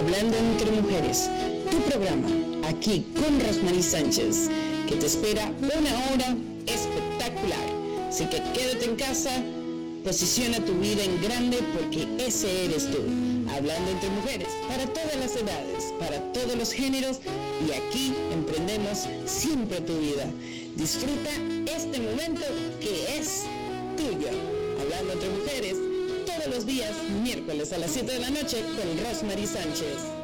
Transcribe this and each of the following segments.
Hablando entre Mujeres, tu programa, aquí con Rosmarie Sánchez, que te espera una hora espectacular. Así que quédate en casa, posiciona tu vida en grande porque ese eres tú. Hablando entre mujeres, para todas las edades, para todos los géneros y aquí emprendemos siempre tu vida. Disfruta este momento que es tuyo. Hablando entre mujeres, todos los días, miércoles a las 7 de la noche con Rosemary Sánchez.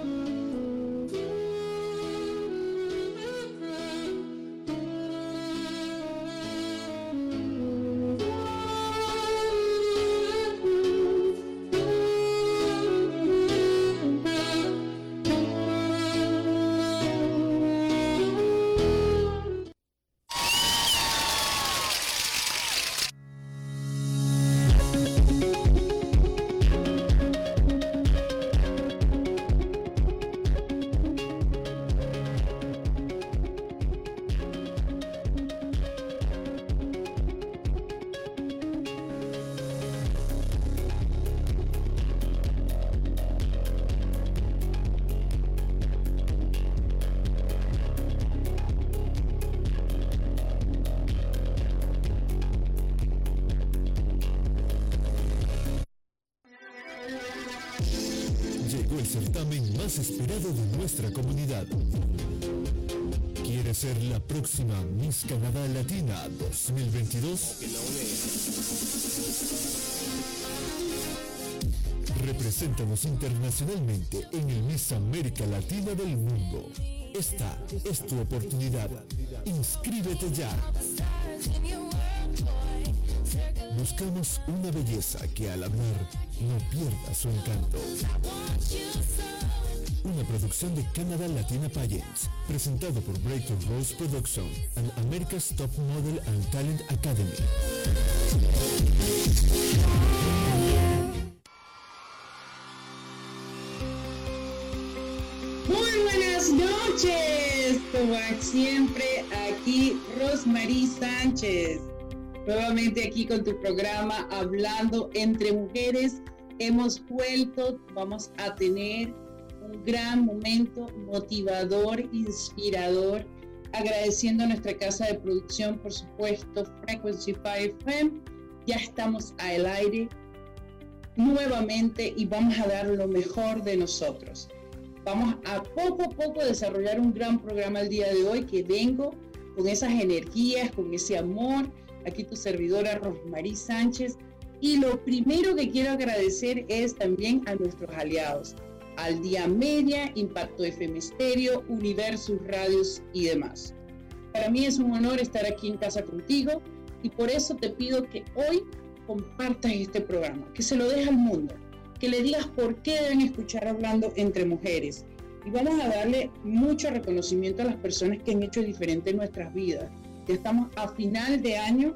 Canadá Latina 2022? Represéntanos internacionalmente en el Miss América Latina del mundo. Esta es tu oportunidad. Inscríbete ya. Buscamos una belleza que al hablar no pierda su encanto una producción de Canada Latina Pageants, presentado por Breakthrough Rose Production and America's Top Model and Talent Academy. Muy buenas noches, como siempre, aquí Rosmarie Sánchez, nuevamente aquí con tu programa Hablando entre Mujeres. Hemos vuelto, vamos a tener un gran momento motivador, inspirador, agradeciendo a nuestra casa de producción, por supuesto, Frequency 5 FM. Ya estamos al aire nuevamente y vamos a dar lo mejor de nosotros. Vamos a poco a poco desarrollar un gran programa el día de hoy que vengo con esas energías, con ese amor. Aquí tu servidora Rosmarie Sánchez. Y lo primero que quiero agradecer es también a nuestros aliados, al Día Media, Impacto FM Stereo, Universus Radios y demás. Para mí es un honor estar aquí en casa contigo y por eso te pido que hoy compartas este programa, que se lo dejes al mundo, que le digas por qué deben escuchar hablando entre mujeres. Y vamos a darle mucho reconocimiento a las personas que han hecho diferente en nuestras vidas. Ya estamos a final de año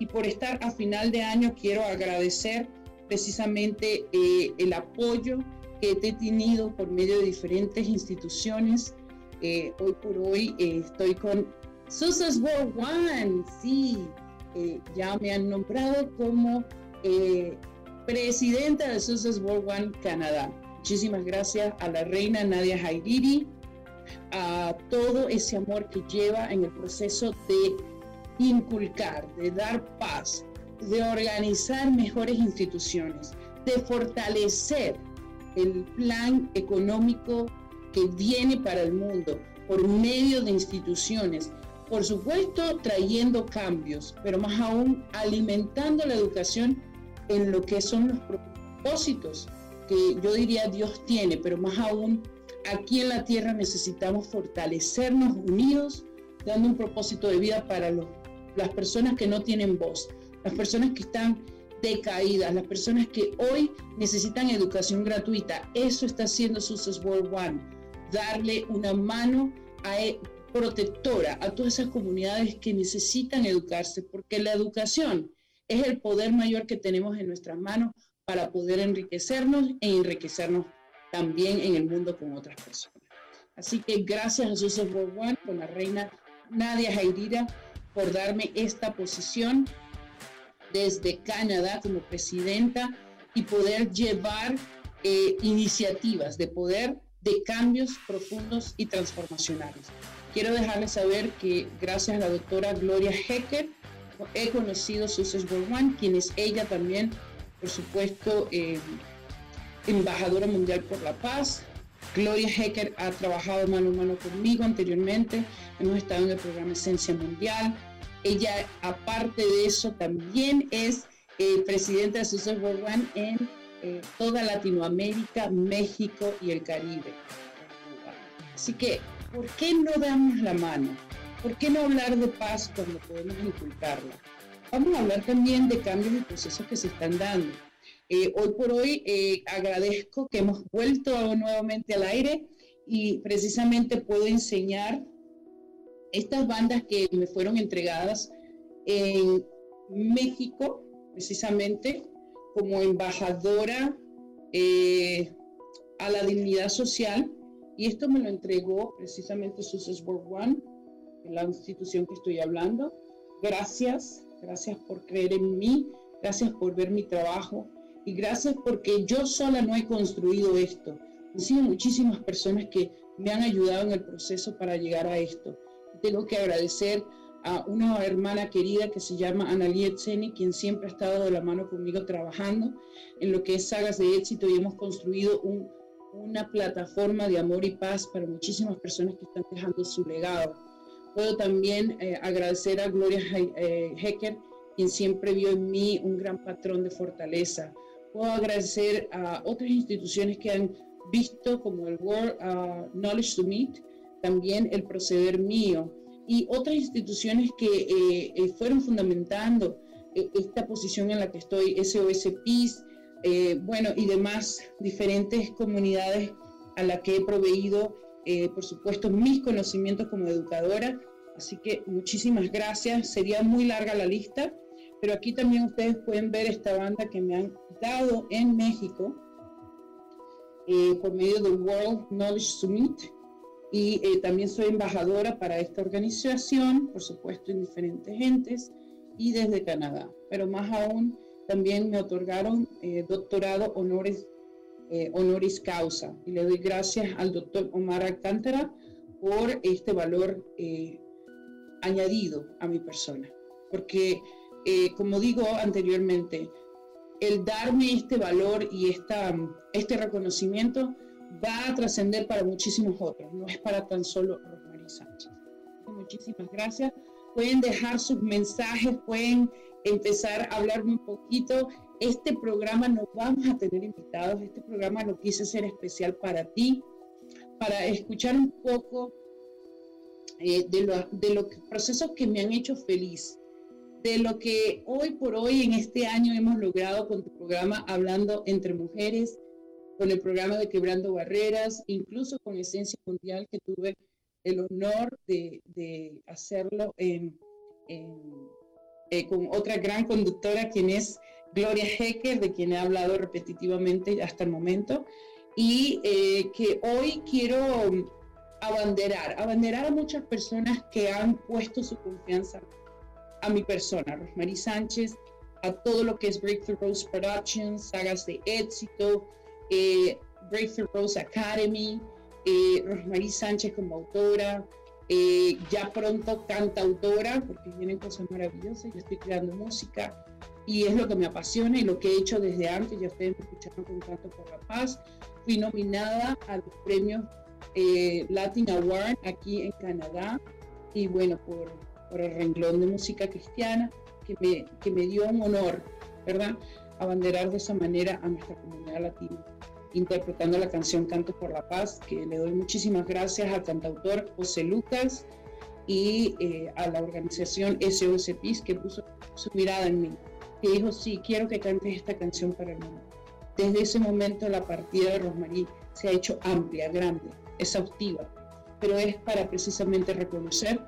y por estar a final de año quiero agradecer precisamente eh, el apoyo que he tenido por medio de diferentes instituciones. Eh, hoy por hoy eh, estoy con Susas World One, sí, eh, ya me han nombrado como presidenta de Susas World One Canadá. Muchísimas gracias a la reina Nadia Haidiri, a todo ese amor que lleva en el proceso de inculcar, de dar paz, de organizar mejores instituciones, de fortalecer el plan económico que viene para el mundo por medio de instituciones, por supuesto trayendo cambios, pero más aún alimentando la educación en lo que son los propósitos que yo diría Dios tiene, pero más aún aquí en la tierra necesitamos fortalecernos unidos, dando un propósito de vida para las personas que no tienen voz, las personas que están decaídas, las personas que hoy necesitan educación gratuita. Eso está haciendo Success World One, darle una mano a, e, protectora a todas esas comunidades que necesitan educarse, porque la educación es el poder mayor que tenemos en nuestras manos para poder enriquecernos e enriquecernos también en el mundo con otras personas. Así que gracias a World One, con la reina Nadia Jairira, por darme esta posición desde Canadá como presidenta y poder llevar eh, iniciativas de poder de cambios profundos y transformacionales. Quiero dejarles saber que gracias a la doctora Gloria Hecker he conocido Success World One, quien es ella también, por supuesto, eh, embajadora mundial por la paz. Gloria Hecker ha trabajado mano a mano conmigo anteriormente, hemos estado en el programa Esencia Mundial. Ella, aparte de eso, también es eh, presidenta de Success World One en eh, toda Latinoamérica, México y el Caribe. Así que, ¿por qué no damos la mano? ¿Por qué no hablar de paz cuando podemos inculcarla? Vamos a hablar también de cambios y procesos que se están dando. Eh, hoy por hoy eh, agradezco que hemos vuelto nuevamente al aire y precisamente puedo enseñar estas bandas que me fueron entregadas en México, precisamente como embajadora eh, a la dignidad social. Y esto me lo entregó precisamente Success World One la institución que estoy hablando. Gracias, gracias por creer en mí, gracias por ver mi trabajo y gracias porque yo sola no he construido esto. Han sido muchísimas personas que me han ayudado en el proceso para llegar a esto. Tengo que agradecer a una hermana querida que se llama Analí Etzeni, quien siempre ha estado de la mano conmigo trabajando en lo que es sagas de éxito y hemos construido una plataforma de amor y paz para muchísimas personas que están dejando su legado. Puedo también eh, agradecer a Gloria eh, Hecker, quien siempre vio en mí un gran patrón de fortaleza. Puedo agradecer a otras instituciones que han visto como el World uh, Knowledge Summit, también el proceder mío y otras instituciones que eh, fueron fundamentando esta posición en la que estoy, SOS Peace, bueno, y demás diferentes comunidades a las que he proveído, por supuesto, mis conocimientos como educadora Así que muchísimas gracias. Sería muy larga la lista, pero aquí también ustedes pueden ver esta banda que me han dado en México eh, por medio del World Knowledge Summit. Y eh, también soy embajadora para esta organización, por supuesto, en diferentes entes y desde Canadá. Pero más aún, también me otorgaron eh, doctorado honores, honoris causa. Y le doy gracias al doctor Omar Alcántara por este valor añadido a mi persona. Porque, eh, como digo anteriormente, el darme este valor y esta, este reconocimiento va a trascender para muchísimos otros, no es para tan solo Rosmarie Sánchez. Muchísimas gracias. Pueden dejar sus mensajes, pueden empezar a hablarme un poquito. Este programa no vamos a tener invitados, este programa lo quise hacer especial para ti, para escuchar un poco eh, de, lo, de los procesos que me han hecho feliz, de lo que hoy por hoy en este año hemos logrado con tu programa Hablando entre Mujeres, con el programa de Quebrando Barreras, incluso con Esencia Mundial que tuve el honor de, de hacerlo en, eh, con otra gran conductora, quien es Gloria Hecker, de quien he hablado repetitivamente hasta el momento, y eh, que hoy quiero abanderar, abanderar a muchas personas que han puesto su confianza a mi persona, Rosmarie Sánchez, a todo lo que es Breakthrough Rose Productions, sagas de éxito, eh, Breakthrough Rose Academy, eh, Rosmarie Sánchez como autora, eh, ya pronto cantautora, porque vienen cosas maravillosas, yo estoy creando música y es lo que me apasiona y lo que he hecho desde antes, ya ustedes me escucharon con Canto por la Paz, fui nominada a los premios eh, Latin Award aquí en Canadá y bueno, por, por, el renglón de música cristiana que me, que me dio un honor, ¿verdad? Abanderar de esa manera a nuestra comunidad latina, interpretando la canción Canto por la Paz, que le doy muchísimas gracias al cantautor José Lucas y eh, a la organización SOS Peace que puso su mirada en mí, que dijo, sí, quiero que cantes esta canción para el mundo. Desde ese momento la partida de Rosmarie se ha hecho amplia, grande, exhaustiva, pero es para precisamente reconocer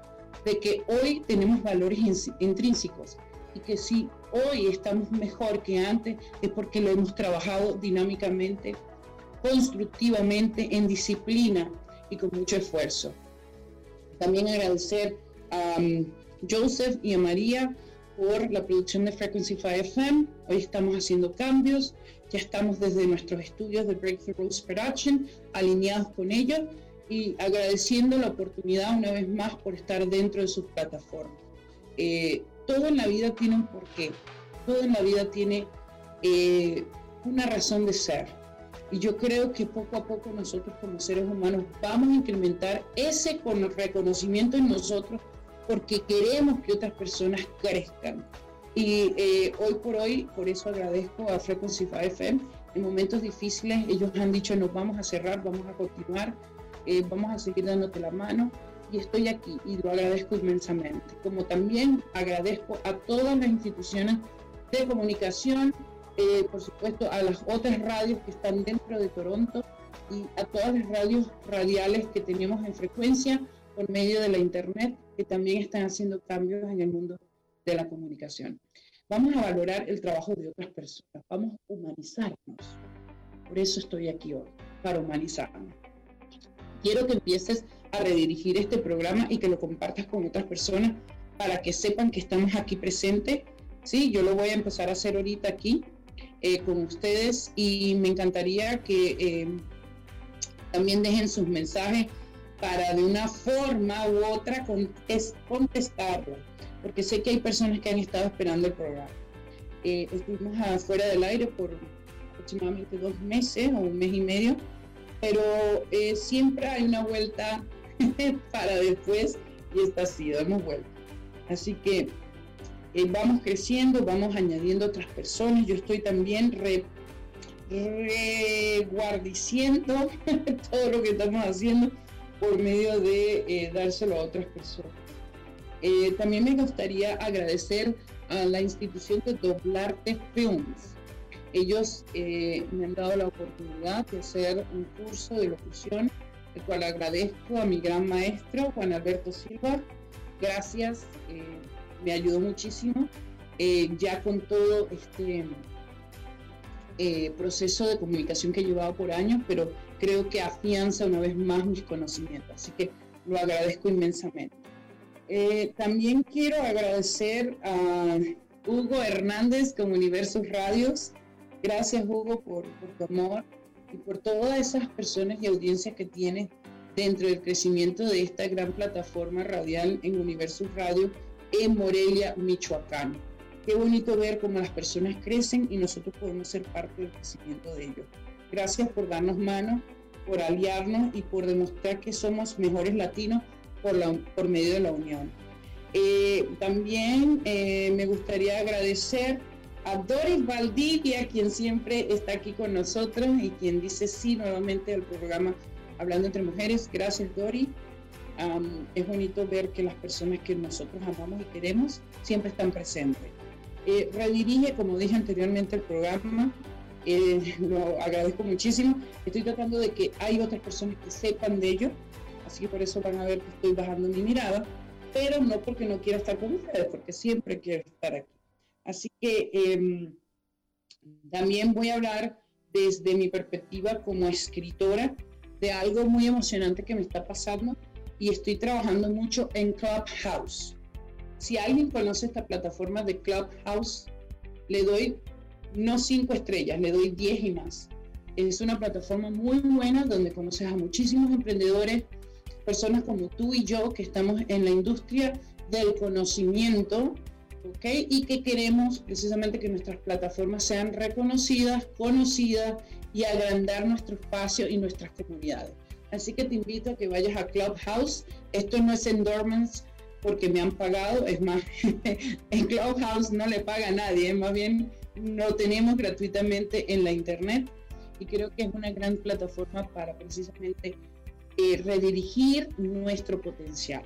de que hoy tenemos valores intrínsecos y que si hoy estamos mejor que antes es porque lo hemos trabajado dinámicamente, constructivamente, en disciplina y con mucho esfuerzo. También agradecer a um, Joseph y a María por la producción de Frequency 5 FM. Hoy estamos haciendo cambios Ya estamos desde nuestros estudios de Breakthrough Production alineados con ellos y agradeciendo la oportunidad una vez más por estar dentro de sus plataformas. Eh, todo en la vida tiene un porqué, todo en la vida tiene eh, una razón de ser. Y yo creo que poco a poco nosotros como seres humanos vamos a incrementar ese reconocimiento en nosotros porque queremos que otras personas crezcan. Y eh, hoy por hoy, por eso agradezco a Frequency 5 FM. En momentos difíciles, ellos han dicho, nos vamos a cerrar, vamos a continuar, eh, vamos a seguir dándote la mano. Y estoy aquí y lo agradezco inmensamente. Como también agradezco a todas las instituciones de comunicación, eh, por supuesto a las otras radios que están dentro de Toronto y a todas las radios radiales que tenemos en frecuencia por medio de la Internet, que también están haciendo cambios en el mundo de la comunicación. Vamos a valorar el trabajo de otras personas, vamos a humanizarnos. Por eso estoy aquí hoy, para humanizarnos. Quiero que empieces a redirigir este programa y que lo compartas con otras personas para que sepan que estamos aquí presentes. Sí, yo lo voy a empezar a hacer ahorita aquí eh, con ustedes y me encantaría que eh, también dejen sus mensajes para de una forma u otra contestarlo porque sé que hay personas que han estado esperando el programa. Eh, estuvimos afuera del aire por aproximadamente dos meses o un mes y medio, pero eh, siempre hay una vuelta para después y esta ha sido, hemos vuelto. Así que eh, vamos creciendo, vamos añadiendo otras personas. Yo estoy también re, reguardiciendo todo lo que estamos haciendo por medio de dárselo a otras personas. Eh, también me gustaría agradecer a la institución de Doblarte Films. Ellos eh, me han dado la oportunidad de hacer un curso de locución, el cual agradezco a mi gran maestro, Juan Alberto Silva. Gracias, eh, me ayudó muchísimo. ya con todo este proceso de comunicación que he llevado por años, pero creo que afianza una vez más mis conocimientos. Así que lo agradezco inmensamente. Eh, también quiero agradecer a Hugo Hernández con Universos Radios. Gracias Hugo por, tu amor y por todas esas personas y audiencias que tienes dentro del crecimiento de esta gran plataforma radial en Universos Radio en Morelia, Michoacán. Qué bonito ver cómo las personas crecen y nosotros podemos ser parte del crecimiento de ellos. Gracias por darnos mano, por aliarnos y por demostrar que somos mejores latinos por, la, por medio de la unión. Eh, también eh, me gustaría agradecer a Doris Valdivia, quien siempre está aquí con nosotros y quien dice sí nuevamente al programa Hablando entre Mujeres. Gracias, Doris. es bonito ver que las personas que nosotros amamos y queremos siempre están presentes. Eh, redirige, como dije anteriormente, el programa. lo agradezco muchísimo. Estoy tratando de que hay otras personas que sepan de ello así que por eso van a ver que estoy bajando mi mirada, pero no porque no quiera estar con ustedes, porque siempre quiero estar aquí. Así que em, también voy a hablar desde mi perspectiva como escritora de algo muy emocionante que me está pasando y estoy trabajando mucho en Clubhouse. Si alguien conoce esta plataforma de Clubhouse, le doy no cinco estrellas, le doy diez y más. Es una plataforma muy buena donde conoces a muchísimos emprendedores, personas como tú y yo que estamos en la industria del conocimiento, Y que queremos precisamente que nuestras plataformas sean reconocidas, conocidas y agrandar nuestro espacio y nuestras comunidades. Así que te invito a que vayas a Clubhouse. Esto no es endorsements porque me han pagado, es más, en Clubhouse no le paga a nadie, más bien lo tenemos gratuitamente en la internet y creo que es una gran plataforma para precisamente eh, redirigir nuestro potencial.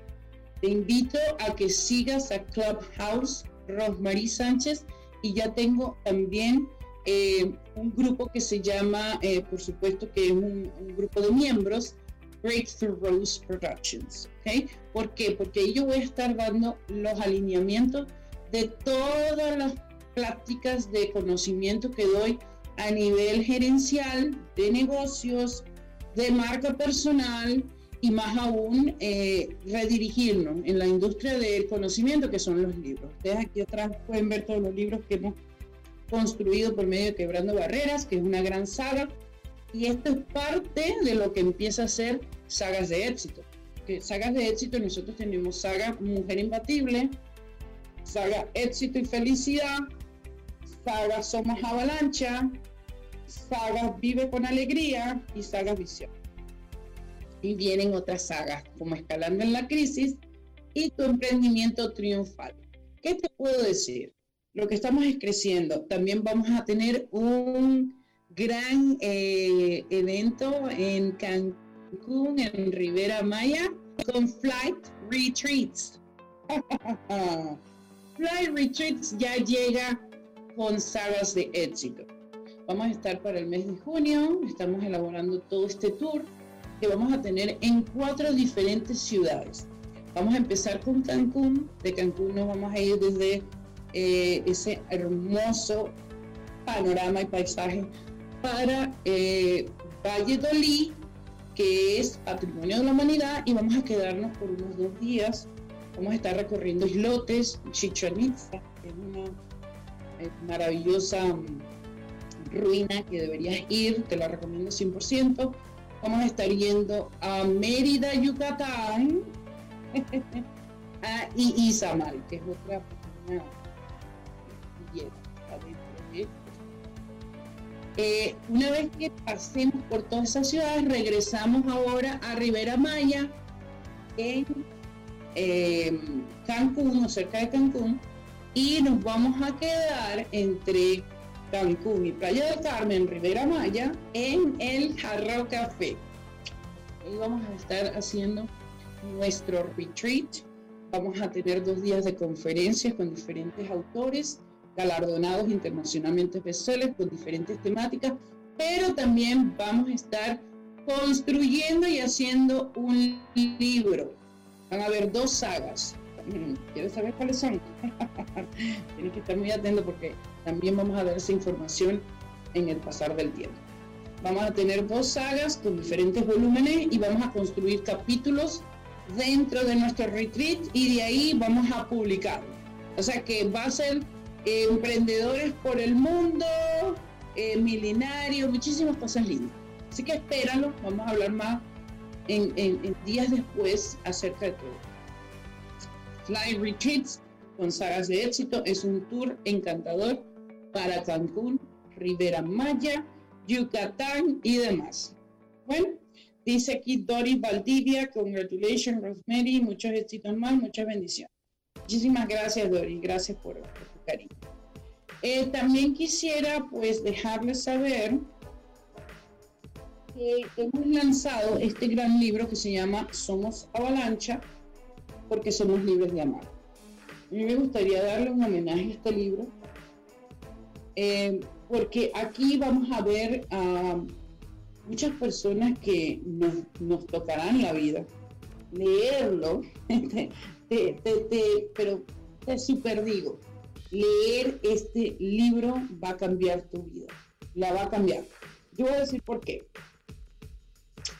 Te invito a que sigas a Clubhouse Rosemary Sánchez y ya tengo también eh, un grupo que se llama, eh, por supuesto que es un, grupo de miembros, Breakthrough Rose Productions. ¿okay? ¿Por qué? Porque ahí yo voy a estar dando los alineamientos de todas las prácticas de conocimiento que doy a nivel gerencial de negocios, de marca personal y más aún eh, redirigirnos en la industria del conocimiento que son los libros. Ustedes aquí atrás pueden ver todos los libros que hemos construido por medio de Quebrando Barreras, que es una gran saga. Y esto es parte de lo que empieza a ser sagas de éxito. Que sagas de éxito, nosotros tenemos saga Mujer Imbatible, saga Éxito y Felicidad, saga Somos Avalancha, saga Vive con Alegría y saga Visión. Y vienen otras sagas como Escalando en la Crisis y Tu Emprendimiento Triunfal. ¿Qué te puedo decir? Lo que estamos es creciendo. También vamos a tener un gran eh, evento en Cancún, en Rivera Maya, con Flight Retreats. Flight Retreats ya llega con sagas de éxito. Vamos a estar para el mes de junio, estamos elaborando todo este tour que vamos a tener en cuatro diferentes ciudades. Vamos a empezar con Cancún, de Cancún nos vamos a ir desde eh, ese hermoso panorama y paisaje para eh, Valledolid, que es Patrimonio de la Humanidad, y vamos a quedarnos por unos dos días. Vamos a estar recorriendo islotes, Chichen Itza, que es una eh, maravillosa mm, ruina que deberías ir, te la recomiendo 100%. Vamos a estar yendo a Mérida, Yucatán, y Izamal, que es otra eh, una vez que pasemos por todas esas ciudades, regresamos ahora a Rivera Maya, en em, Cancún o cerca de Cancún, y nos vamos a quedar entre Cancún y Playa del Carmen, Rivera Maya, en el Jarro Café. Ahí vamos a estar haciendo nuestro retreat. Vamos a tener dos días de conferencias con diferentes autores, galardonados internacionalmente bestsellers con diferentes temáticas, pero también vamos a estar construyendo y haciendo un libro. Van a haber dos sagas. Mm, ¿Quieres saber cuáles son? Tienes que estar muy atento porque también vamos a dar esa información en el pasar del tiempo. Vamos a tener dos sagas con diferentes volúmenes y vamos a construir capítulos dentro de nuestro retreat y de ahí vamos a publicarlo. O sea que va a ser eh, emprendedores por el mundo, eh, milenario, muchísimas cosas lindas. Así que espéralo, vamos a hablar más en, en días después acerca de todo. Fly Retreats con sagas de éxito es un tour encantador para Cancún, Rivera Maya, Yucatán y demás. Bueno, Dice aquí Doris Valdivia, congratulations Rosemary, muchos éxitos más, muchas bendiciones. Muchísimas gracias Doris, gracias por, tu cariño. Eh, también quisiera pues dejarles saber que hemos lanzado este gran libro que se llama Somos Avalancha porque somos libres de amar. A mí me gustaría darle un homenaje a este libro eh, porque aquí vamos a ver a muchas personas que nos, nos tocarán la vida. Leerlo, pero te super digo, leer este libro va a cambiar tu vida, la va a cambiar. Yo voy a decir por qué.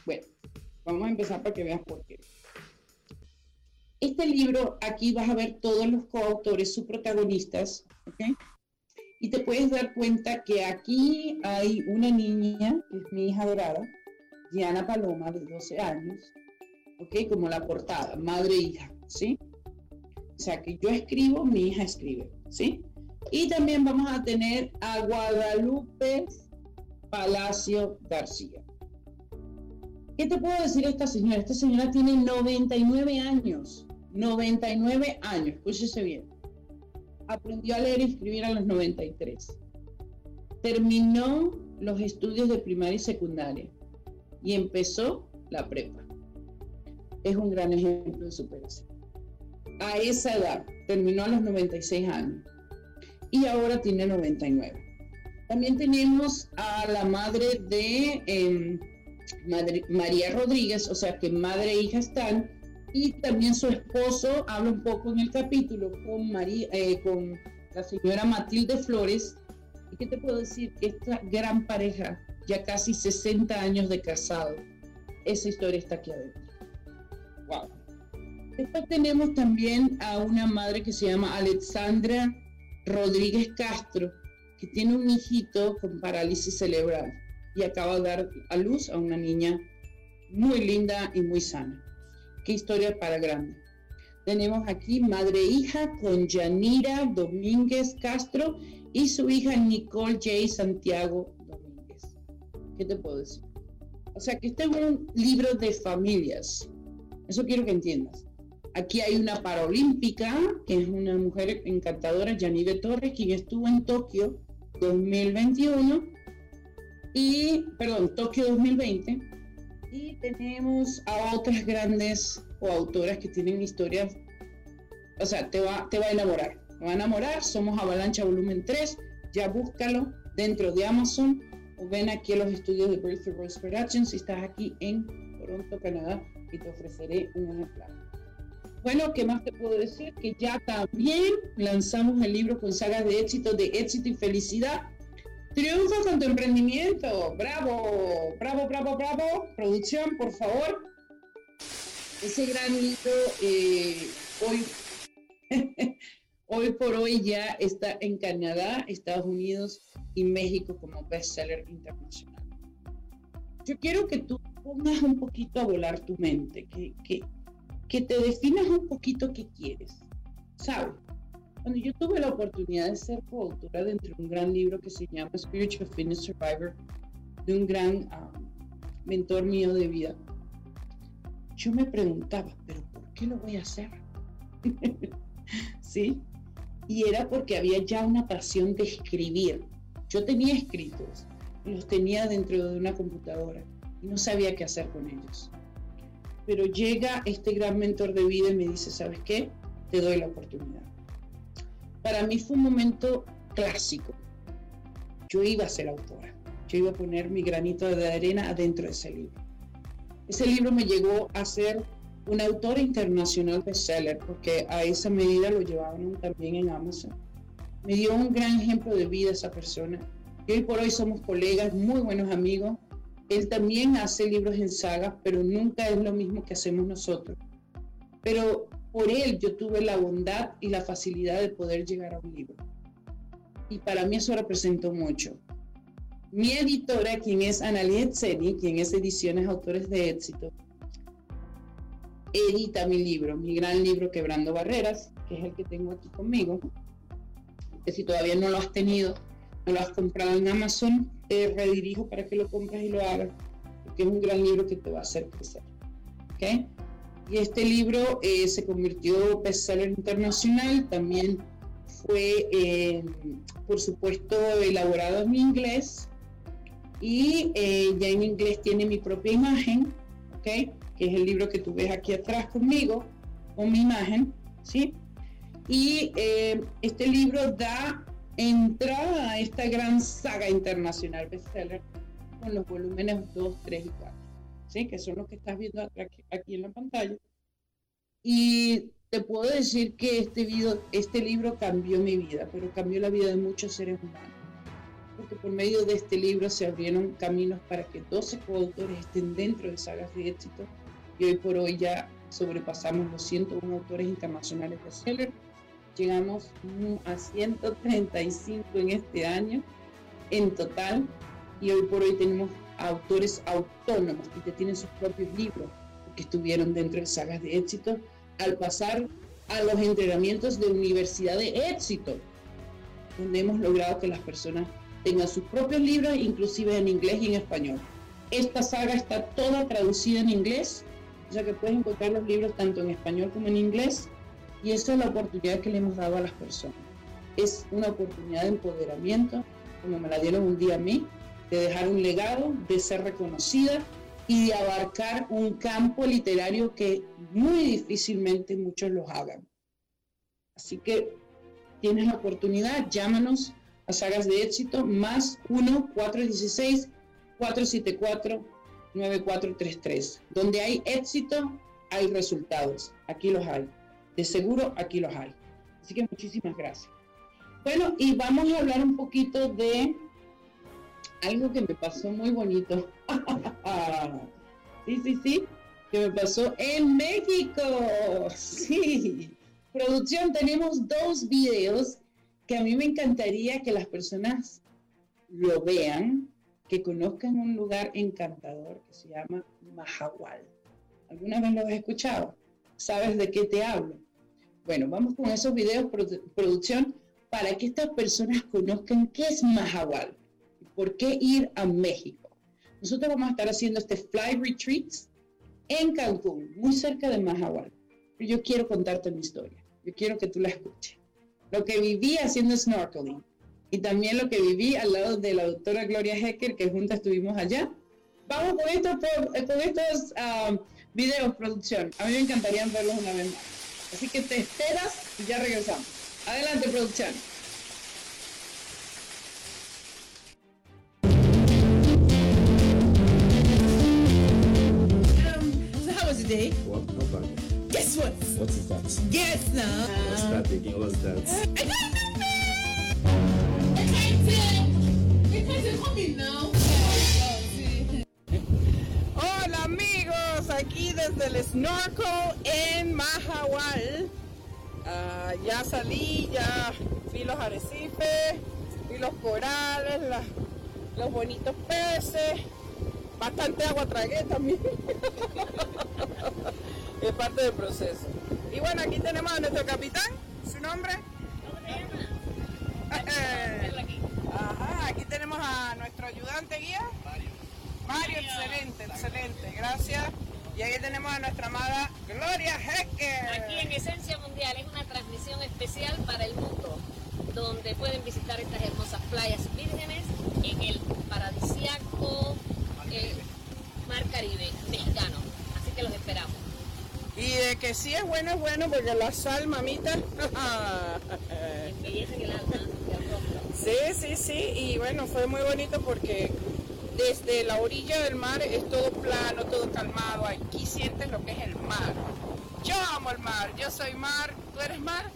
Bueno, vamos a empezar para que veas por qué. Este libro, aquí vas a ver todos los coautores, sus protagonistas, ¿ok? Y te puedes dar cuenta que aquí hay una niña, que es mi hija dorada, Diana Paloma, de 12 años, ¿ok? Como la portada, madre e hija, ¿sí? O sea, que yo escribo, mi hija escribe, ¿sí? Y también vamos a tener a Guadalupe Palacio García. ¿Qué te puedo decir esta señora? Esta señora tiene 99 años, 99 años, escúchese bien aprendió a leer y escribir a los 93. Terminó los estudios de primaria y secundaria y empezó la prepa. Es un gran ejemplo de superación. A esa edad, terminó a los 96 años y ahora tiene 99. También tenemos a la madre de em, María Rodríguez, o sea que madre e hija están, y también su esposo habla un poco en el capítulo con, María, eh, con la señora Matilde Flores. ¿Y qué te puedo decir? Que esta gran pareja, ya casi 60 años de casado, esa historia está aquí adentro. Wow. Después tenemos también a una madre que se llama Alexandra Rodríguez Castro, que tiene un hijito con parálisis cerebral y acaba de dar a luz a una niña muy linda y muy sana. Qué historia para grande. Tenemos aquí madre e hija con Yanira Domínguez Castro y su hija Nicole J. Santiago Domínguez. ¿Qué te puedo decir? O sea, que este es un libro de familias. Eso quiero que entiendas. Aquí hay una paralímpica, que es una mujer encantadora, Yanive Torres, quien estuvo en Tokio 2021 y, perdón, Tokio 2020. Y tenemos a otras grandes autoras que tienen historias, o sea, te va, te va a enamorar. Te va a enamorar, somos Avalancha Volumen 3, ya búscalo dentro de Amazon o ven aquí a los estudios de Birth Rose Productions si estás aquí en Toronto, Canadá, y te ofreceré un ejemplar. Bueno, ¿qué más te puedo decir? Que ya también lanzamos el libro con sagas de éxito, de éxito y felicidad. Triunfa con tu emprendimiento. Bravo, bravo, bravo, bravo. Producción, por favor. Ese gran libro eh, hoy, hoy por hoy ya está en Canadá, Estados Unidos y México como bestseller internacional. Yo quiero que tú pongas un poquito a volar tu mente, que, que, que te definas un poquito qué quieres. ¿Sabes? Cuando yo tuve la oportunidad de ser coautora dentro de un gran libro que se llama Spiritual Fitness Survivor, de un gran ah, mentor mío de vida, yo me preguntaba, pero ¿por qué lo voy a hacer? ¿Sí? Y era porque había ya una pasión de escribir. Yo tenía escritos, los tenía dentro de una computadora y no sabía qué hacer con ellos. Pero llega este gran mentor de vida y me dice, ¿sabes qué? Te doy la oportunidad. Para mí fue un momento clásico. Yo iba a ser autora. Yo iba a poner mi granito de arena adentro de ese libro. Ese libro me llegó a ser un autor internacional bestseller porque a esa medida lo llevaban también en Amazon. Me dio un gran ejemplo de vida esa persona. Y hoy por hoy somos colegas, muy buenos amigos él también hace libros en sagas, pero nunca es lo mismo que hacemos nosotros. Pero por él yo tuve la bondad y la facilidad de poder llegar a un libro. Y para mí eso representó mucho. Mi editora, quien es Analia Seni, quien es Ediciones Autores de Éxito, edita mi libro, mi gran libro Quebrando Barreras, que es el que tengo aquí conmigo. Que si todavía no lo has tenido, no lo has comprado en Amazon, te redirijo para que lo compres y lo hagas, porque es un gran libro que te va a hacer crecer. ¿okay? Y este libro eh, se convirtió bestseller internacional, también fue, eh, por supuesto, elaborado en inglés y eh, ya en inglés tiene mi propia imagen, ¿ok? Que es el libro que tú ves aquí atrás conmigo, con mi imagen, ¿sí? Y este libro da entrada a esta gran saga internacional bestseller con los volúmenes 2, 3 y 4, ¿sí? que son los que estás viendo aquí en la pantalla. Y te puedo decir que este, video, este libro cambió mi vida, pero cambió la vida de muchos seres humanos. Porque por medio de este libro se abrieron caminos para que 12 coautores estén dentro de sagas de éxito. Y hoy por hoy ya sobrepasamos los 101 autores internacionales de bestseller Llegamos a 135 en este año en total y hoy por hoy tenemos autores autónomos que ya tienen sus propios libros que estuvieron dentro de sagas de éxito al pasar a los entrenamientos de universidad de éxito, donde hemos logrado que las personas tengan sus propios libros, inclusive en inglés y en español. Esta saga está toda traducida en inglés, ya que puedes encontrar los libros tanto en español como en inglés y esa es la oportunidad que le hemos dado a las personas. Es una oportunidad de empoderamiento, como me la dieron un día a mí, de dejar un legado, de ser reconocida y de abarcar un campo literario que muy difícilmente muchos los hagan. Así que tienes la oportunidad, llámanos a Sagas de Éxito, más 1-416-474-9433. Donde hay éxito, hay resultados. Aquí los hay de seguro aquí los hay. Así que muchísimas gracias. Bueno, y vamos a hablar un poquito de algo que me pasó muy bonito. sí, sí, sí, que me pasó en México. Sí. Producción, tenemos dos videos que a mí me encantaría que las personas lo vean, que conozcan un lugar encantador que se llama Mahahual. ¿Alguna vez lo has escuchado? ¿Sabes de qué te hablo? Bueno, vamos con esos videos, producción, para que estas personas conozcan qué es Mahahual por qué ir a México. Nosotros vamos a estar haciendo este Fly Retreats en Cancún, muy cerca de Mahahual. Yo quiero contarte mi historia. Yo quiero que tú la escuches. Lo que viví haciendo snorkeling y también lo que viví al lado de la doctora Gloria Hecker, que juntas estuvimos allá. Vamos con, esto, con estos um, videos, producción. A mí me encantaría verlos una vez más. Así que te esperas y ya regresamos. Adelante, producción. What? Bad. Guess what? What is that? Guess now. What's that again? What's that? I don't know. I can't tell. You guys are coming now. Hola amigos, aquí desde el snorkel en Mahahual. Ah, ya salí, ya vi los arrecifes, vi los corales, la- los bonitos peces, bastante agua tragué también. es parte del proceso. Y bueno, aquí tenemos a nuestro capitán, su nombre. Ajá, aquí tenemos a nuestro ayudante guía. Mario, excelente, excelente, gracias. Y ahí tenemos a nuestra amada Gloria Hecker. Aquí en Esencia Mundial es una transmisión especial para el mundo, donde pueden visitar estas hermosas playas vírgenes en el paradisíaco eh, Mar Caribe mexicano. Así que los esperamos. Y de que sí es bueno, es bueno, porque la sal, mamita. El alma. Sí, sí, sí, y bueno, fue muy bonito porque desde la orilla del mar es todo plano, todo calmado, aquí sientes lo que es el mar. Yo amo el mar, yo soy mar, ¿tú eres mar?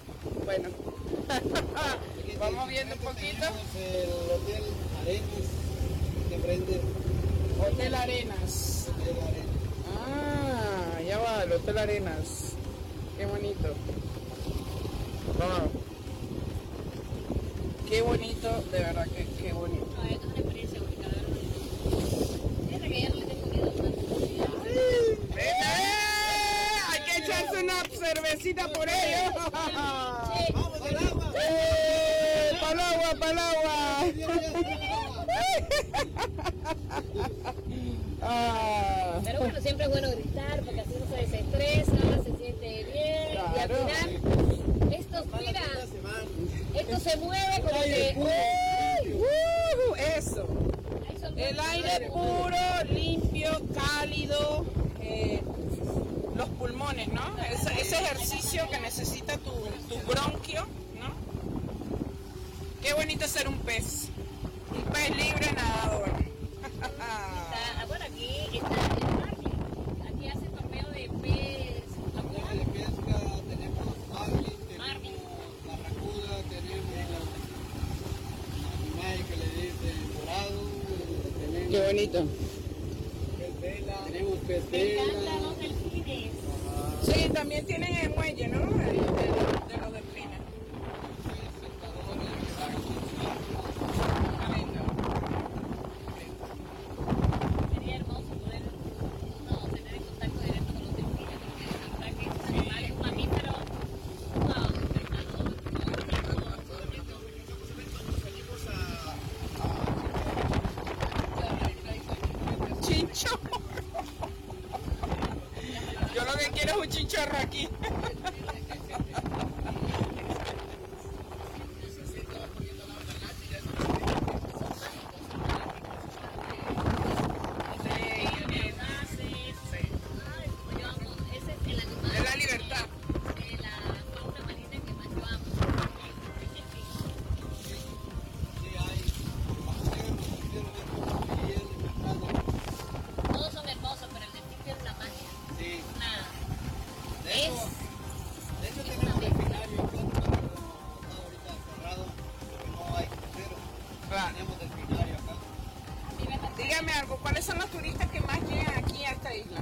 Bueno, vamos viendo un poquito. el Hotel Arenas de Hotel Arenas. Ah, ya va, el Hotel Arenas. Qué bonito. Wow. Qué bonito, de verdad que qué bonito. No, esto es una experiencia única, de verdad. Fíjate que ya no le tengo miedo al mar. ¡Eh! Hay que echarse una cervecita por ello. ¡Vamos al agua! ¡Eh! ¡Pa'l agua, pa'l agua! Ah, siempre es bueno gritar porque así uno se desestresa, se siente bien y al final esto, mira, esto se mueve como que... ¡Uy! ¡uh! eso. El aire puro, limpio, cálido, eh, los pulmones, ¿no? Ese, ese ejercicio que necesita tu, tu bronquio, ¿no? Qué bonito ser un pez, un pez libre nadador. Está- bueno, aquí está el marlin. Aquí hace torneo de pez. Tema de pesca tenemos marlin, Marlin. tenemos barracuda, tenemos animales que le dicen dorado, tenemos Qué Dígame algo, ¿cuáles son los turistas que más llegan aquí a esta isla?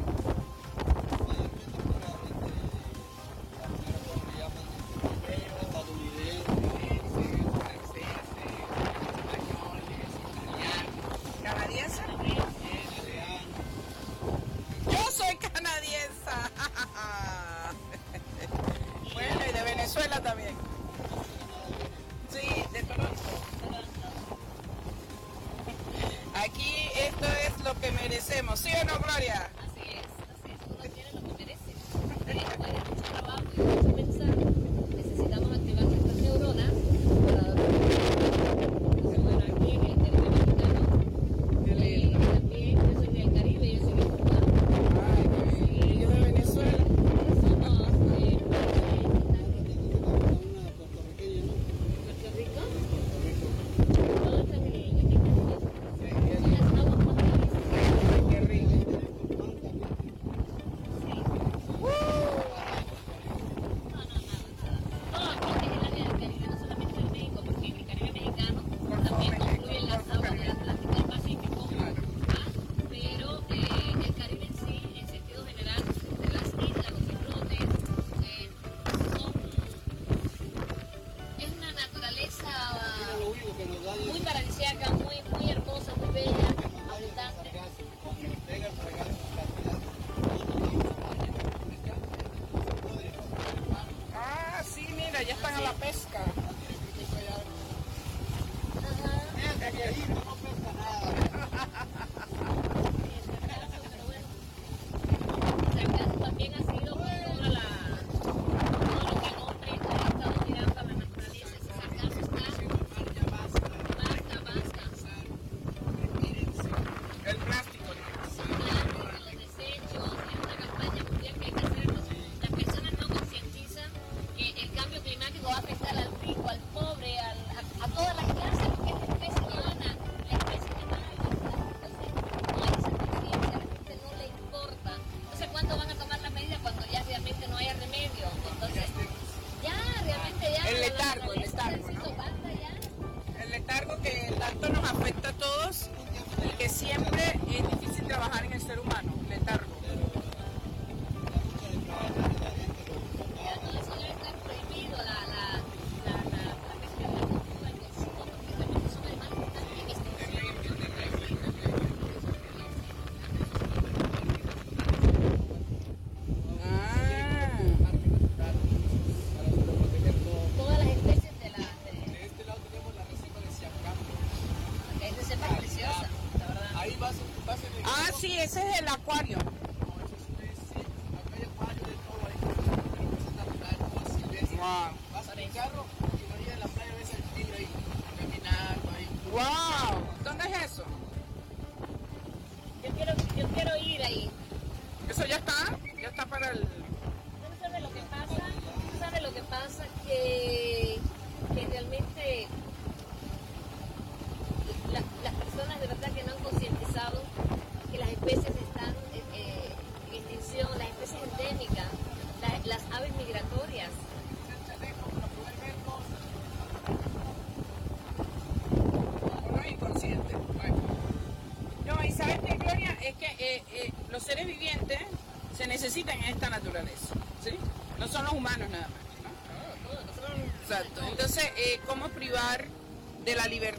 de la libertad.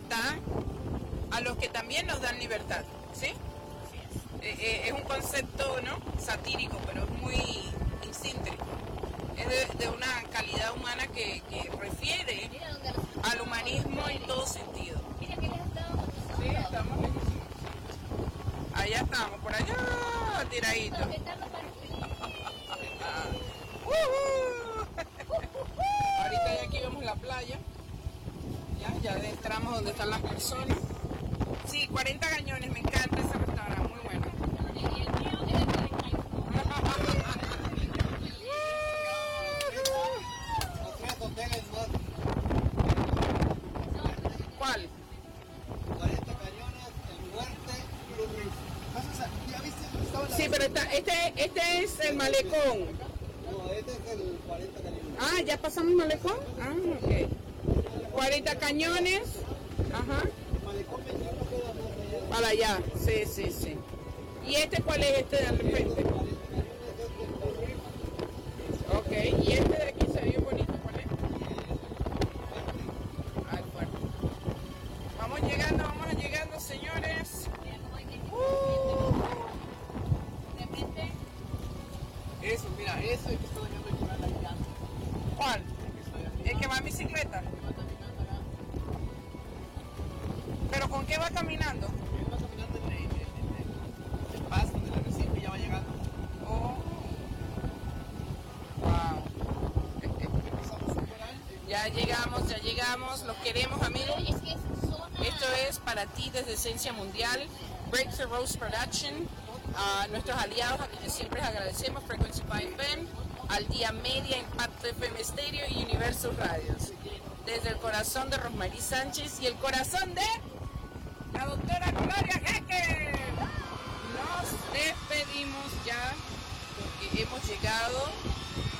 Malecón. ya llegamos, los queremos ah, amigos. Esto es para ti desde Esencia Mundial, Break the Rose Production, a nuestros aliados a quienes siempre agradecemos, Frequency 5 FM, Al Día Media, Impacto FM Stereo y Universo Radios. Desde el corazón de Rosmarie Sánchez y el corazón de la doctora Gloria Jeque. Nos despedimos ya porque hemos llegado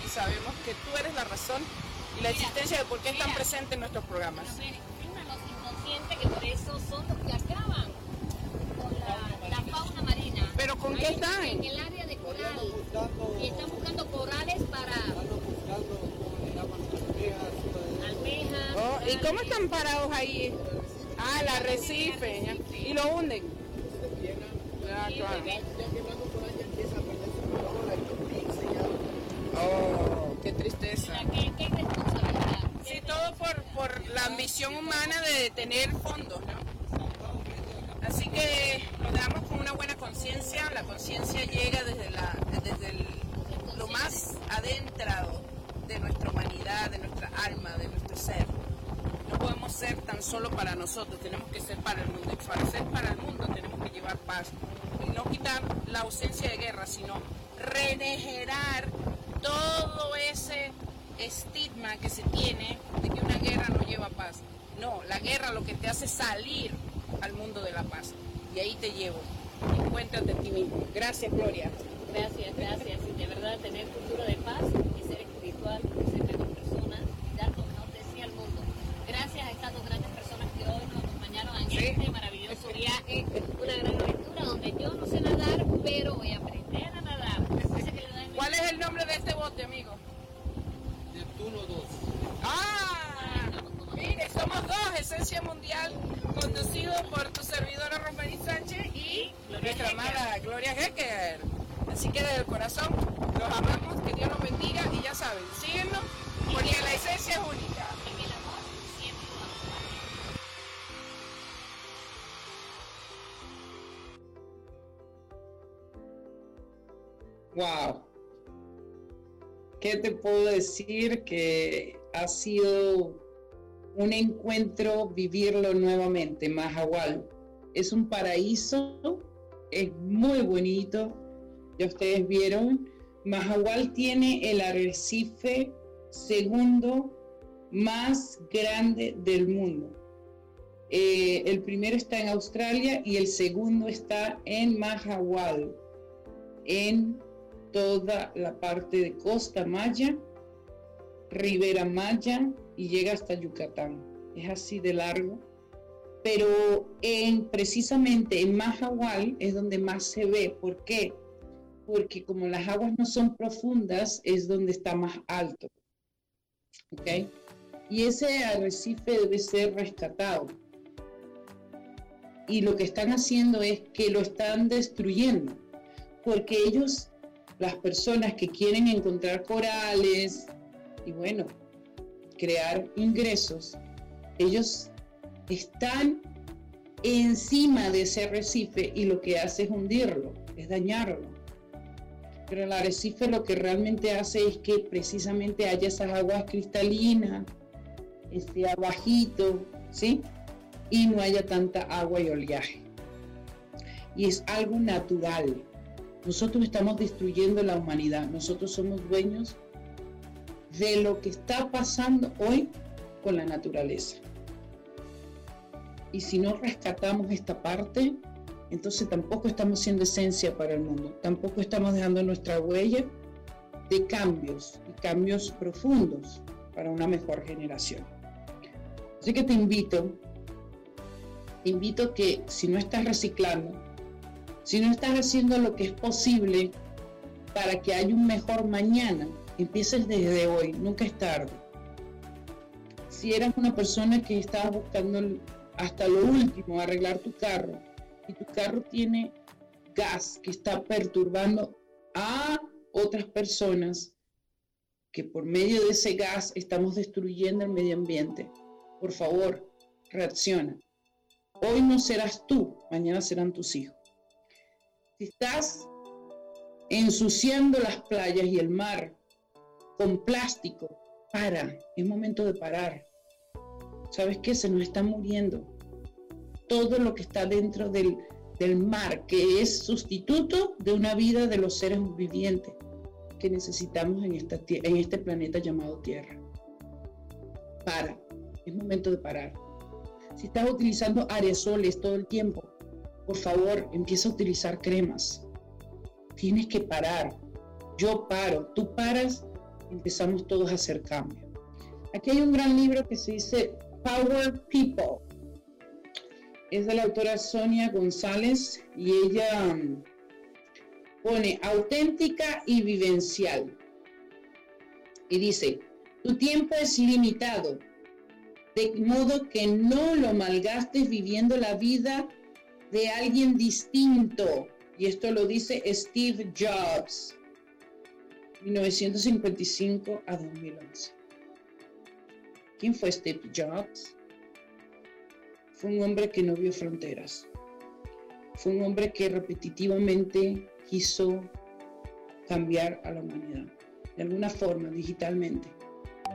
y sabemos que tú eres la razón y la existencia de por qué están presentes en nuestros programas. ¿Pero con qué están? En el área de coral. Y están buscando corales para... Almejas. Oh, ¿Y cómo están parados ahí? Ah, el arrecife. Y lo hunden. tan solo para nosotros, tenemos que ser para el mundo. Y para ser para el mundo tenemos que llevar paz y no quitar la ausencia de guerra, sino renegerar todo ese estigma que se tiene de que una guerra no lleva paz. No, la guerra lo que te hace salir al mundo de la paz. Y ahí te llevo. Encuéntrate a ti mismo. Gracias, Gloria. Gracias, gracias. Y de verdad, tener futuro de paz y ser espiritual te puedo decir? Que ha sido un encuentro vivirlo nuevamente. Mahahual es un paraíso, es muy bonito. Ya ustedes vieron, Mahahual tiene el arrecife segundo más grande del mundo. Eh, el primero está en Australia y el segundo está en Mahahual, en toda la parte de Costa Maya, Ribera Maya y llega hasta Yucatán. Es así de largo. Pero en, precisamente en Mahahual es donde más se ve. ¿Por qué? Porque como las aguas no son profundas, es donde está más alto. ¿Ok? Y ese arrecife debe ser rescatado. Y lo que están haciendo es que lo están destruyendo. Porque ellos, las personas que quieren encontrar corales y bueno, crear ingresos, ellos están encima de ese arrecife y lo que hace es hundirlo, es dañarlo. Pero el arrecife lo que realmente hace es que precisamente haya esas aguas cristalinas, esté abajito, ¿sí? Y no haya tanta agua y oleaje. Y es algo natural. Nosotros estamos destruyendo la humanidad. Nosotros somos dueños de lo que está pasando hoy con la naturaleza. Y si no rescatamos esta parte, entonces tampoco estamos siendo esencia para el mundo, tampoco estamos dejando nuestra huella de cambios y cambios profundos para una mejor generación. Así que te invito, te invito que si no estás reciclando, si no estás haciendo lo que es posible para que haya un mejor mañana, empieces desde hoy, nunca es tarde. Si eras una persona que estaba buscando hasta lo último arreglar tu carro y tu carro tiene gas que está perturbando a otras personas, que por medio de ese gas estamos destruyendo el medio ambiente, por favor, reacciona. Hoy no serás tú, mañana serán tus hijos. Si estás ensuciando las playas y el mar con plástico. Para, es momento de parar. ¿Sabes qué? Se nos está muriendo todo lo que está dentro del, del mar, que es sustituto de una vida de los seres vivientes que necesitamos en, esta, en este planeta llamado Tierra. Para, es momento de parar. Si estás utilizando aerosoles todo el tiempo, por favor, empieza a utilizar cremas. Tienes que parar. Yo paro, tú paras empezamos todos a hacer cambio. Aquí hay un gran libro que se dice Power People. Es de la autora Sonia González y ella um, pone auténtica y vivencial. Y dice, tu tiempo es limitado, de modo que no lo malgastes viviendo la vida de alguien distinto. Y esto lo dice Steve Jobs. 1955 a 2011. ¿Quién fue Steve Jobs? Fue un hombre que no vio fronteras. Fue un hombre que repetitivamente quiso cambiar a la humanidad, de alguna forma, digitalmente,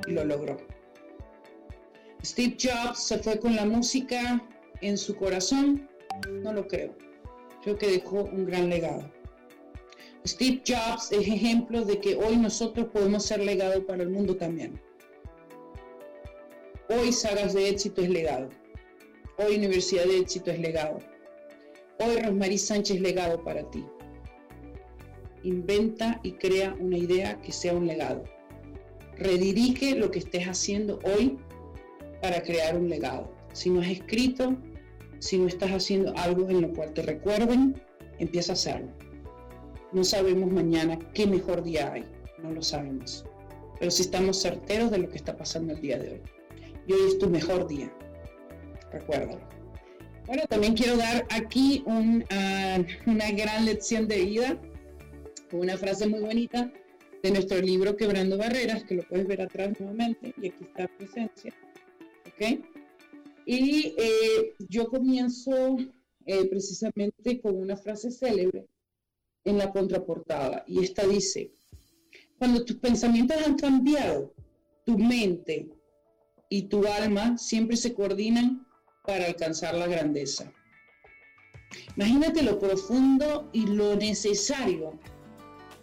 y lo logró. Steve Jobs se fue con la música en su corazón, no lo creo. Creo que dejó un gran legado. Steve Jobs es ejemplo de que hoy nosotros podemos ser legado para el mundo también. Hoy Sagas de Éxito es legado. Hoy Universidad de Éxito es legado. Hoy Rosmarie Sánchez es legado para ti. Inventa y crea una idea que sea un legado. Redirige lo que estés haciendo hoy para crear un legado. Si no has escrito, si no estás haciendo algo en lo cual te recuerden, empieza a hacerlo. No sabemos mañana qué mejor día hay, no lo sabemos. Pero sí estamos certeros de lo que está pasando el día de hoy. Hoy es tu mejor día. Recuérdalo. Bueno, también quiero dar aquí ah, una gran lección de vida, una frase muy bonita de nuestro libro Quebrando Barreras, que lo puedes ver atrás nuevamente, y aquí está presencia. ¿Ok? Y eh, yo comienzo eh, precisamente con una frase célebre en la contraportada. Y esta dice, Cuando tus pensamientos han cambiado, tu mente y tu alma siempre se coordinan para alcanzar la grandeza. Imagínate lo profundo y lo necesario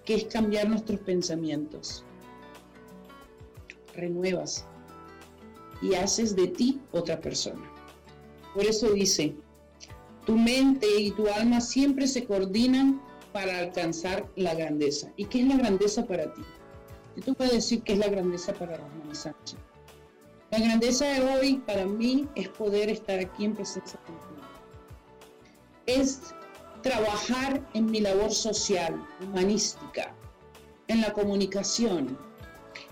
que es cambiar nuestros pensamientos. Renuevas y haces de ti otra persona. Por eso dice, tu mente y tu alma siempre se coordinan para alcanzar la grandeza. ¿Y qué es la grandeza para ti? Yo te puedo decir qué es la grandeza para Rosmani Sánchez. La grandeza de hoy para mí es poder estar aquí en presencia contigo. Es trabajar en mi labor social, humanística, en la comunicación,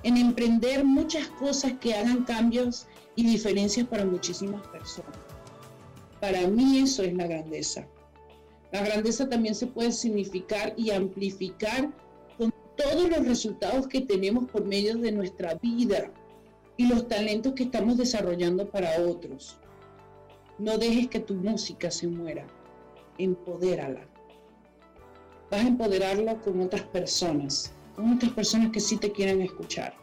en emprender muchas cosas que hagan cambios y diferencias para muchísimas personas. Para mí eso es la grandeza. La grandeza también se puede significar y amplificar con todos los resultados que tenemos por medio de nuestra vida y los talentos que estamos desarrollando para otros. No dejes que tu música se muera. Empodérala. Vas a empoderarlo con otras personas, otras personas que sí te quieren escuchar.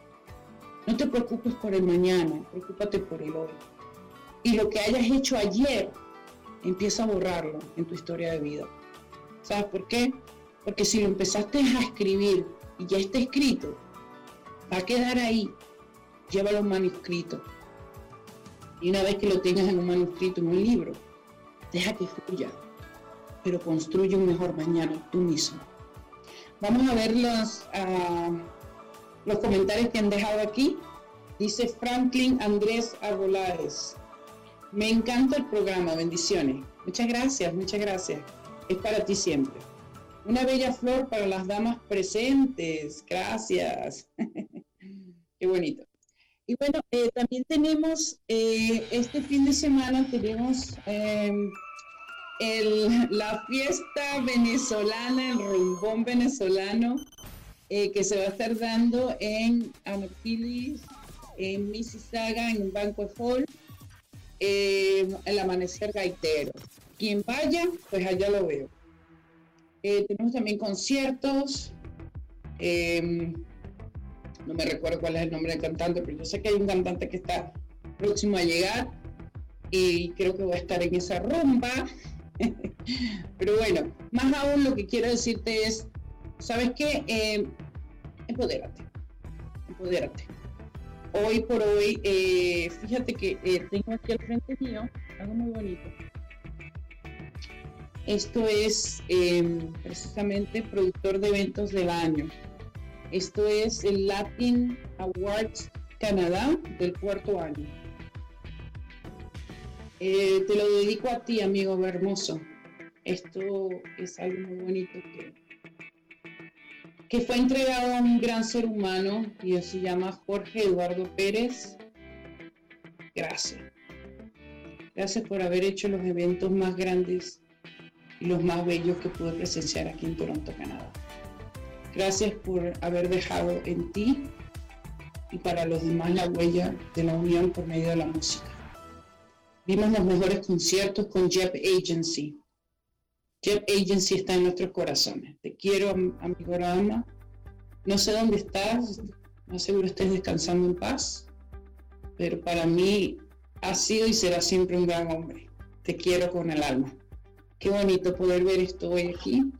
No te preocupes por el mañana, preocúpate por el hoy. Y lo que hayas hecho ayer, empieza a borrarlo en tu historia de vida. ¿Sabes por qué? Porque si lo empezaste a escribir y ya está escrito, va a quedar ahí. Llévalo en manuscrito. Y una vez que lo tengas en un manuscrito, en un libro, deja que fluya. Pero construye un mejor mañana tú mismo. Vamos a ver los, ah, los comentarios que han dejado aquí. Dice Franklin Andrés Arbolares. Me encanta el programa, bendiciones. Muchas gracias, muchas gracias. Es para ti siempre. Una bella flor para las damas presentes. Gracias. Qué bonito. Y bueno, eh, también tenemos, eh, este fin de semana tenemos em, la fiesta venezolana, el rumbón venezolano, eh, que se va a estar dando en Anaquilis, en Mississauga, en banco hall eh, el amanecer gaitero. Quien vaya, pues allá lo veo. Eh, tenemos también conciertos. Em, no me recuerdo cuál es el nombre del cantante, pero yo sé que hay un cantante que está próximo a llegar y creo que voy a estar en esa rumba. Pero bueno, más aún lo que quiero decirte es, ¿sabes qué? Eh, empodérate, empodérate hoy por hoy, eh, fíjate que eh, tengo aquí al frente mío algo muy bonito. Esto es em, precisamente productor de eventos del año. Esto es el Latin Awards Canadá del cuarto año. Eh, te lo dedico a ti, amigo hermoso. Esto es algo muy bonito que que fue entregado a un gran ser humano y se llama Jorge Eduardo Pérez. Gracias. Gracias por haber hecho los eventos más grandes y los más bellos que pude presenciar aquí en Toronto, Canadá. Gracias por haber dejado en ti y para los demás la huella de la unión por medio de la música. Vimos los mejores conciertos con Jeff Agency, Jet Agency está en nuestros corazones. Te quiero, amigo Rama. No sé dónde estás, no seguro estés descansando en paz, pero para mí ha sido y será siempre un gran hombre. Te quiero con el alma. Qué bonito poder ver esto hoy aquí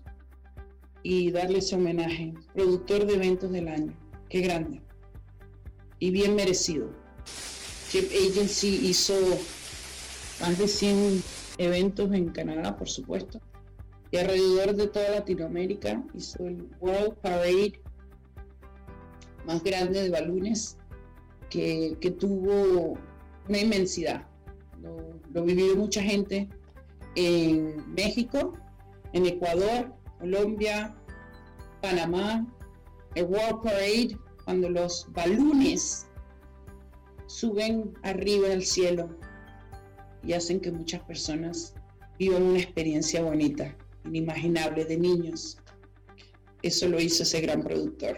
y darle ese homenaje. Productor de eventos del año. Qué grande. Y bien merecido. Jet Agency hizo más de 100 eventos en Canadá, por supuesto y alrededor de toda Latinoamérica hizo el World Parade más grande de balones que, tuvo una inmensidad. Lo, lo vivió mucha gente en México, en Ecuador, Colombia, Panamá, el World Parade, cuando los balones suben arriba del cielo y hacen que muchas personas vivan una experiencia bonita inimaginable de niños. Eso lo hizo ese gran productor,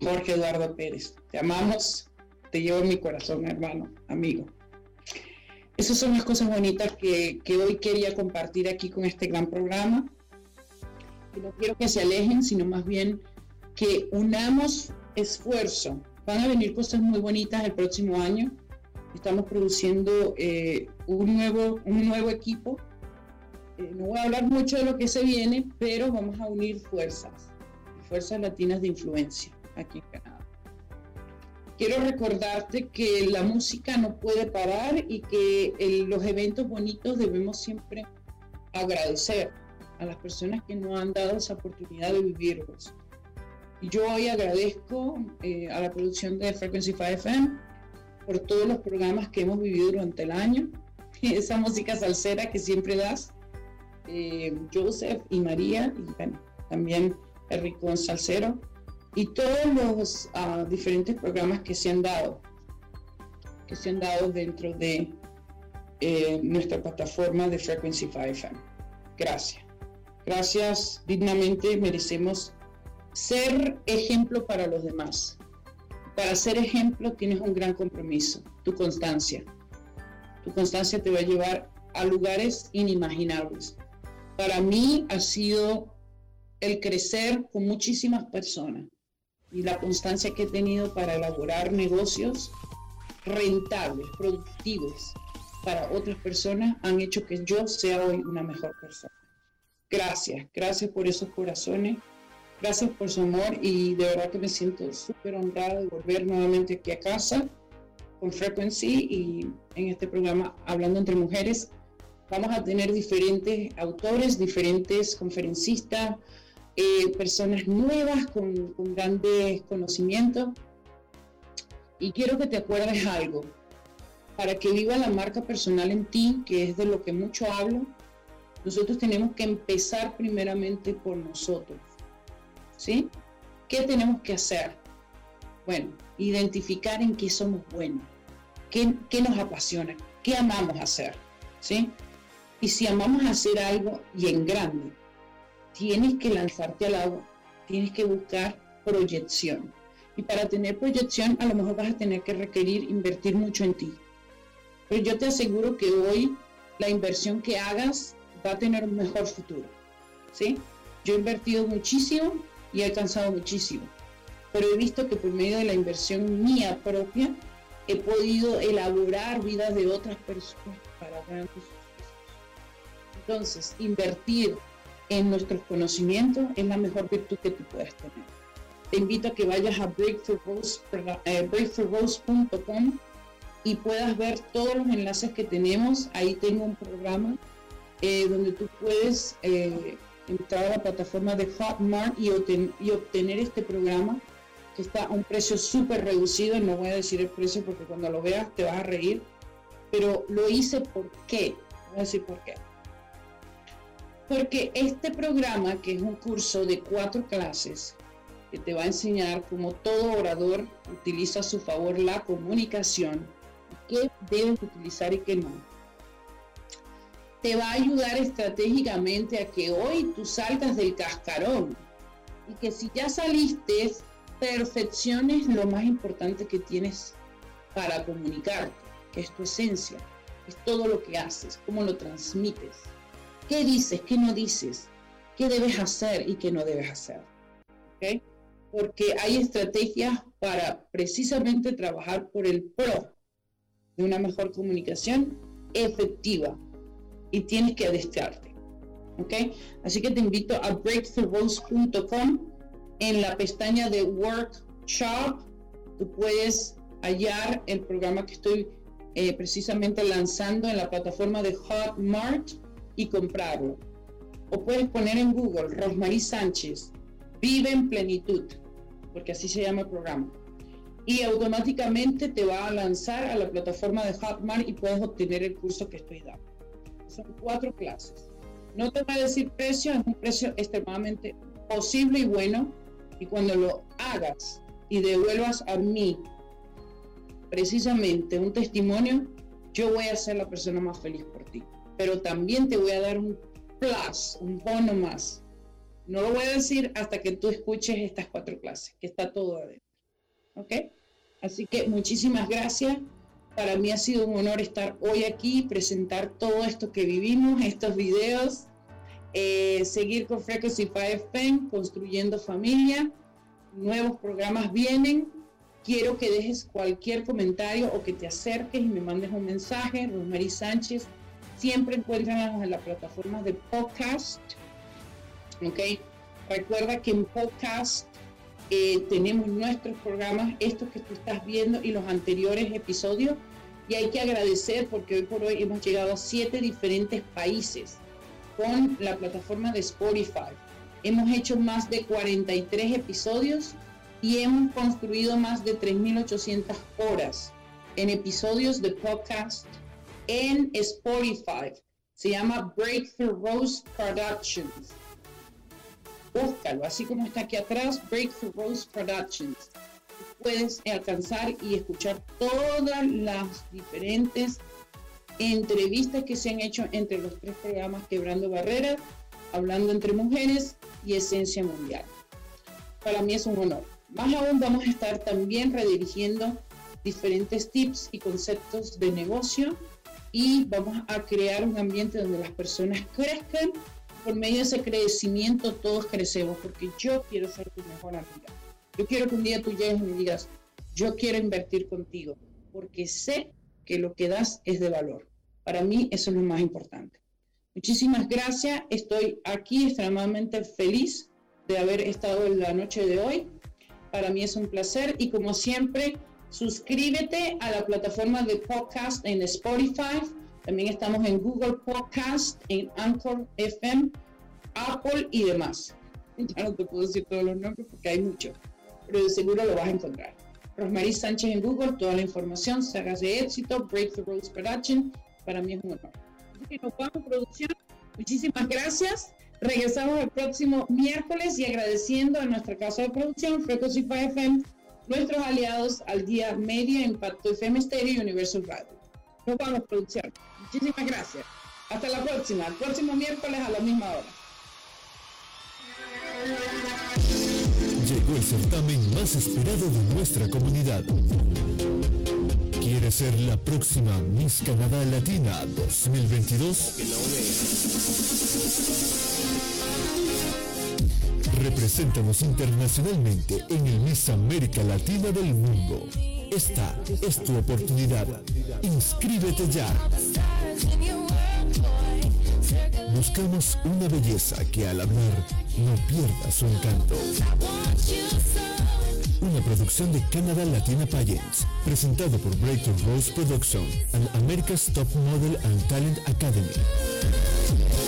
Jorge Eduardo Pérez. Te amamos, te llevo en mi corazón, hermano, amigo. Esas son las cosas bonitas que, hoy quería compartir aquí con este gran programa. Y no quiero que se alejen, sino más bien que unamos esfuerzo. Van a venir cosas muy bonitas el próximo año. Estamos produciendo eh, un, nuevo, un nuevo equipo. Eh, no voy a hablar mucho de lo que se viene, pero vamos a unir fuerzas, fuerzas latinas de influencia aquí en Canadá. Quiero recordarte que la música no puede parar y que los eventos bonitos debemos siempre agradecer a las personas que nos han dado esa oportunidad de vivirlos. Yo hoy agradezco eh, a la producción de Frequency 5 FM por todos los programas que hemos vivido durante el año, esa música salsera que siempre das, eh, Joseph y María, y bueno, también el rico salsero, y todos los ah, diferentes programas que se han dado, que se han dado dentro de eh, nuestra plataforma de Frequency 5 FM. Gracias. Gracias, dignamente merecemos ser ejemplo para los demás. Para ser ejemplo tienes un gran compromiso, tu constancia. Tu constancia te va a llevar a lugares inimaginables. Para mí ha sido el crecer con muchísimas personas y la constancia que he tenido para elaborar negocios rentables, productivos para otras personas han hecho que yo sea hoy una mejor persona. Gracias, gracias por esos corazones Gracias por su amor y de verdad que me siento súper honrada de volver nuevamente aquí a casa con Frequency y en este programa Hablando entre Mujeres. Vamos a tener diferentes autores, diferentes conferencistas, eh, personas nuevas con, con grandes conocimientos. Y quiero que te acuerdes algo. Para que viva la marca personal en ti, que es de lo que mucho hablo, nosotros tenemos que empezar primeramente por nosotros ¿sí? ¿Qué tenemos que hacer? Bueno, identificar en qué somos buenos, qué, nos apasiona, qué amamos hacer, ¿sí? Y si amamos hacer algo y en grande, tienes que lanzarte al agua, tienes que buscar proyección. Y para tener proyección, a lo mejor vas a tener que requerir invertir mucho en ti. Pero yo te aseguro que hoy la inversión que hagas va a tener un mejor futuro. ¿sí? Yo he invertido muchísimo y he alcanzado muchísimo. Pero he visto que por medio de la inversión mía propia he podido elaborar vidas de otras personas para grandes Entonces, invertir en nuestros conocimientos es la mejor virtud que tú puedes tener. Te invito a que vayas a breakthroughrose.com eh, y puedas ver todos los enlaces que tenemos. Ahí tengo un programa eh, donde tú puedes eh, entrar a la plataforma de Hotmart y, obtener este programa que está a un precio súper reducido. No voy a decir el precio porque cuando lo veas te vas a reír. Pero lo hice por qué. Voy a decir por qué. Porque este programa, que es un curso de cuatro clases, que te va a enseñar cómo todo orador utiliza a su favor la comunicación, qué debes utilizar y qué no te va a ayudar estratégicamente a que hoy tú saltas del cascarón y que si ya saliste, perfecciones lo más importante que tienes para comunicarte, que es tu esencia, es todo lo que haces, cómo lo transmites, qué dices, qué no dices, qué debes hacer y qué no debes hacer. Porque hay estrategias para precisamente trabajar por el pro de una mejor comunicación efectiva y tienes que adestrarte. ¿Ok? Así que te invito a breakthroughroles.com. En la pestaña de Workshop, tú puedes hallar el programa que estoy eh, precisamente lanzando en la plataforma de Hotmart y comprarlo. O puedes poner en Google Rosmarie Sánchez, Vive en Plenitud, porque así se llama el programa. Y automáticamente te va a lanzar a la plataforma de Hotmart y puedes obtener el curso que estoy dando son cuatro clases. No te voy a decir precio, es un precio extremadamente posible y bueno. Y cuando lo hagas y devuelvas a mí precisamente un testimonio, yo voy a ser la persona más feliz por ti. Pero también te voy a dar un plus, un bono más. No lo voy a decir hasta que tú escuches estas cuatro clases, que está todo adentro. ¿Ok? Así que muchísimas gracias. Para mí ha sido un honor estar hoy aquí, presentar todo esto que vivimos, estos videos, eh, seguir con Frequency 5 Pen, construyendo familia nuevos programas vienen. Quiero que dejes cualquier comentario o que te acerques y me mandes un mensaje. Rosemary Sánchez, siempre encuentran en la plataforma de podcast. ¿Ok? Recuerda que en podcast eh, tenemos nuestros programas, estos que tú estás viendo y los anteriores episodios. Y hay que agradecer porque hoy por hoy hemos llegado a siete diferentes países con la plataforma de Spotify. Hemos hecho más de 43 episodios y hemos construido más de 3.800 horas en episodios de podcast en Spotify. Se llama Breakthrough Rose Productions. Búscalo, así como está aquí atrás, Breakthrough Rose Productions. Puedes alcanzar y escuchar todas las diferentes entrevistas que se han hecho entre los tres programas Quebrando Barreras, Hablando entre Mujeres y Esencia Mundial. Para mí es un honor. Más aún vamos a estar también redirigiendo diferentes tips y conceptos de negocio y vamos a crear un ambiente donde las personas crezcan. Por medio de ese crecimiento todos crecemos porque yo quiero ser tu mejor amiga. Yo quiero que un día tú llegues y me digas, yo quiero invertir contigo porque sé que lo que das es de valor. Para mí eso es lo más importante. Muchísimas gracias. Estoy aquí extremadamente feliz de haber estado en la noche de hoy. Para mí es un placer y como siempre, suscríbete a la plataforma de podcast en Spotify. También estamos en Google Podcast, en Anchor FM, Apple y demás. Ya no te puedo decir todos los nombres porque hay muchos, pero de seguro lo vas a encontrar. Rosmarie Sánchez en Google, toda la información, sagas de éxito, Breakthrough Roads Production. Para mí es un honor. Así que nos vamos, producción. Muchísimas gracias. Regresamos el próximo miércoles y agradeciendo a nuestra casa de producción, Frequency FM, nuestros aliados al día media, Impacto FM Stereo y Universal Radio. Nos vamos, producción. Muchísimas gracias. Hasta la próxima, el próximo miércoles a la misma hora. Llegó el certamen más esperado de nuestra comunidad. ¿Quieres ser la próxima Miss Canadá Latina 2022? Represéntanos internacionalmente en el Miss América Latina del mundo. Esta es tu oportunidad. Inscríbete ya. Buscamos una belleza que al hablar no pierda su encanto. Una producción de Canada Latina Pageants, presentado por Breakthrough Rose Production and America's Top Model and Talent Academy.